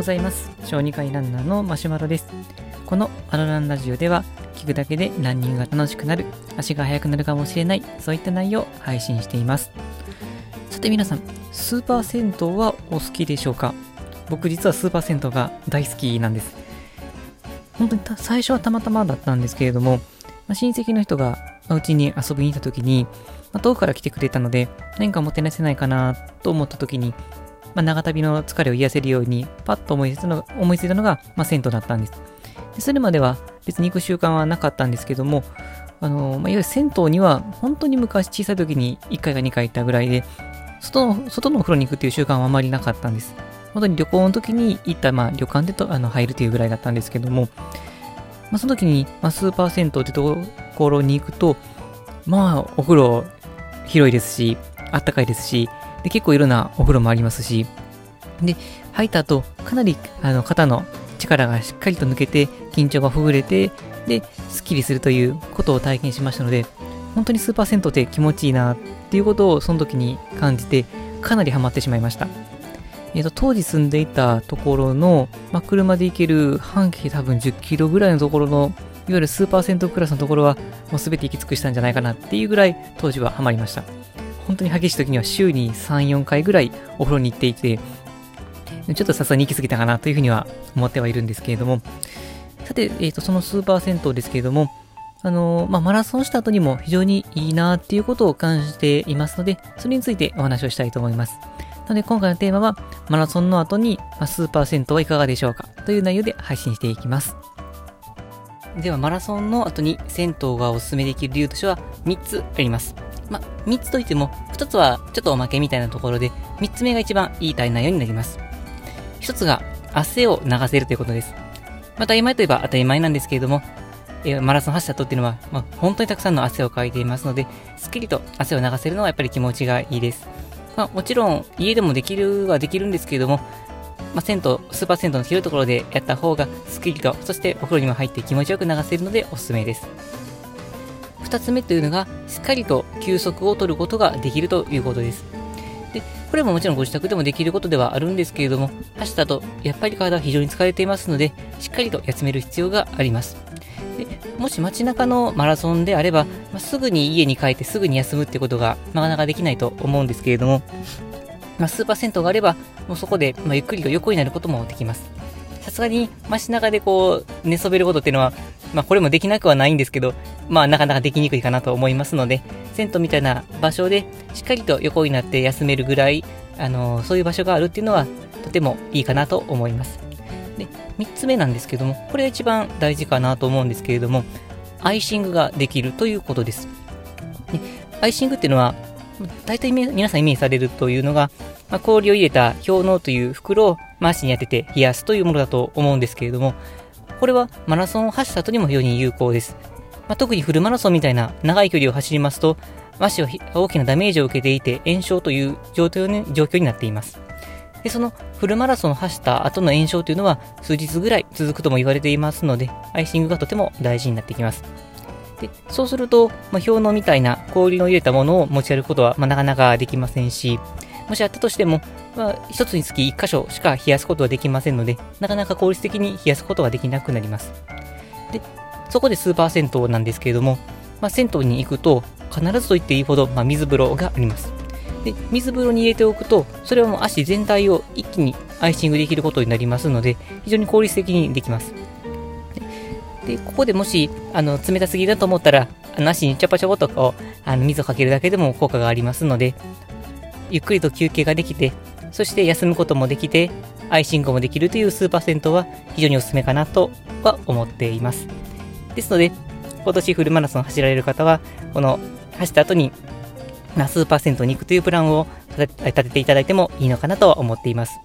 ございます。小児科医ランナーのマシュマロです。このマロランラジオでは、聞くだけでランニングが楽しくなる、足が速くなるかもしれない、そういった内容を配信しています。さて皆さん、スーパー銭湯はお好きでしょうか？僕実はスーパー銭湯が大好きなんです。本当に最初はたまたまだったんですけれども、まあ、親戚の人がうちに遊びに行った時に、まあ、遠くから来てくれたので、何かもてなせないかなと思った時に、まあ、長旅の疲れを癒せるように、パッと思いついたのが思いついたのが、まあ、銭湯だったんですで。それまでは別に行く習慣はなかったんですけども、あのまあ、いわゆる銭湯には本当に昔小さい時に1回か2回行ったぐらいで、外の外のお風呂に行くっていう習慣はあまりなかったんです。本当に旅行の時に行った、まあ、旅館でとあの入るというぐらいだったんですけども、まあ、その時に、まあ、スーパー銭湯ってところに行くと、まあ、お風呂広いですし、あったかいですし、で結構いろんなお風呂もありますし、で、入った後、かなりあの肩の力がしっかりと抜けて、緊張がほぐれて、で、スッキリするということを体験しましたので、本当にスーパー銭湯って気持ちいいなっていうことをその時に感じて、かなりハマってしまいました。えーと、当時住んでいたところの、まあ、車で行ける半径多分10キロぐらいのところの、いわゆるスーパー銭湯クラスのところは、もうすべて行き尽くしたんじゃないかなっていうぐらい、当時はハマりました。本当に激しい時には週に3、4回ぐらいお風呂に行っていて、ちょっとさすがに行き過ぎたかなというふうには思ってはいるんですけれども、さて、えーと、そのスーパー銭湯ですけれども、あのー、まあ、マラソンした後にも非常にいいなっていうことを感じていますので、それについてお話をしたいと思います。なので今回のテーマは、マラソンの後に、まあ、スーパー銭湯はいかがでしょうか？という内容で配信していきます。では、マラソンの後に銭湯がおすすめできる理由としては3つあります。ま、3つといっても、1つはちょっとおまけみたいなところで、3つ目が一番いい体内容になります。1つが汗を流せるということです。ま、当たり前といえば当たり前なんですけれども、えー、マラソン走った後っていうのは、ま、本当にたくさんの汗をかいていますので、すっきりと汗を流せるのはやっぱり気持ちがいいです。まあ、もちろん家でもできるはできるんですけれども、まあ、銭湯、スーパー銭湯の広いところでやった方がすっきりと、そしてお風呂にも入って気持ちよく流せるのでおすすめです。2つ目というのが、しっかりと休息を取ることができるということです。で、これももちろんご自宅でもできることではあるんですけれども、走った後、やっぱり体は非常に疲れていますので、しっかりと休める必要があります。でもし街中のマラソンであれば、まあ、すぐに家に帰ってすぐに休むってことがなかなかできないと思うんですけれども、まあ、スーパー銭湯があれば、もうそこで、まあ、ゆっくりと横になることもできます。さすがに街中でこう寝そべることっていうのは、まあ、これもできなくはないんですけど、まあ、なかなかできにくいかなと思いますので、銭湯みたいな場所でしっかりと横になって休めるぐらい、あの、そういう場所があるっていうのはとてもいいかなと思います。で、3つ目なんですけども、これが一番大事かなと思うんですけれども、アイシングができるということです。でアイシングっていうのは、大体皆さんイメージされるというのが、まあ、氷を入れた氷嚢という袋を足に当てて冷やすというものだと思うんですけれども、これはマラソンを走った後にも非常に有効です。まあ、特にフルマラソンみたいな長い距離を走りますと、足は大きなダメージを受けていて炎症という状況に状況になっています。で、そのフルマラソンを走った後の炎症というのは数日ぐらい続くとも言われていますので、アイシングがとても大事になってきます。でそうすると、まあ、氷のみたいな氷の入れたものを持ち歩くことは、まあ、なかなかできませんし、もしあったとしても、まあ、一つにつき一箇所しか冷やすことはできませんので、なかなか効率的に冷やすことができなくなります。で、そこでスーパー銭湯なんですけれども、まあ、銭湯に行くと、必ずと言っていいほど、まあ、水風呂があります。で、水風呂に入れておくと、それはもう足全体を一気にアイシングできることになりますので、非常に効率的にできます。で、ここでもし、あの、冷たすぎだと思ったら、あの足にちょぱちょぽとこう、あの、水をかけるだけでも効果がありますので、ゆっくりと休憩ができて、そして休むこともできて、アイシングもできるというスーパー銭湯は非常におすすめかなとは思っています。ですので、今年フルマラソン走られる方は、この走った後に、まあ、スパー銭湯に行くというプランを立てていただいてもいいのかなとは思っています。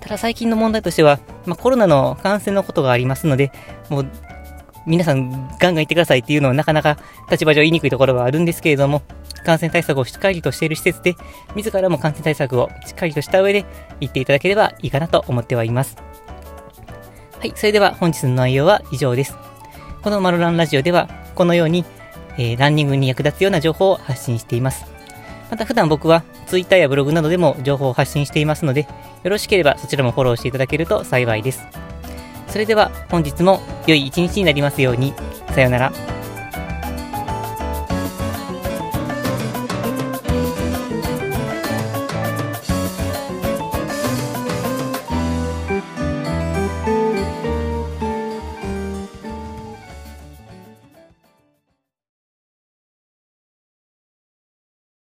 ただ最近の問題としては、まあ、コロナの感染のことがありますので、もう皆さんガンガン行ってくださいっていうのはなかなか立場上言いにくいところはあるんですけれども、感染対策をしっかりとしている施設で、自らも感染対策をしっかりとした上で行っていただければいいかなと思ってはいます。はい、それでは本日の内容は以上です。このマロランラジオでは、このように、えー、ランニングに役立つような情報を発信しています。また普段僕は Twitter やブログなどでも情報を発信していますので、よろしければそちらもフォローしていただけると幸いです。それでは本日も良い一日になりますように。さようなら。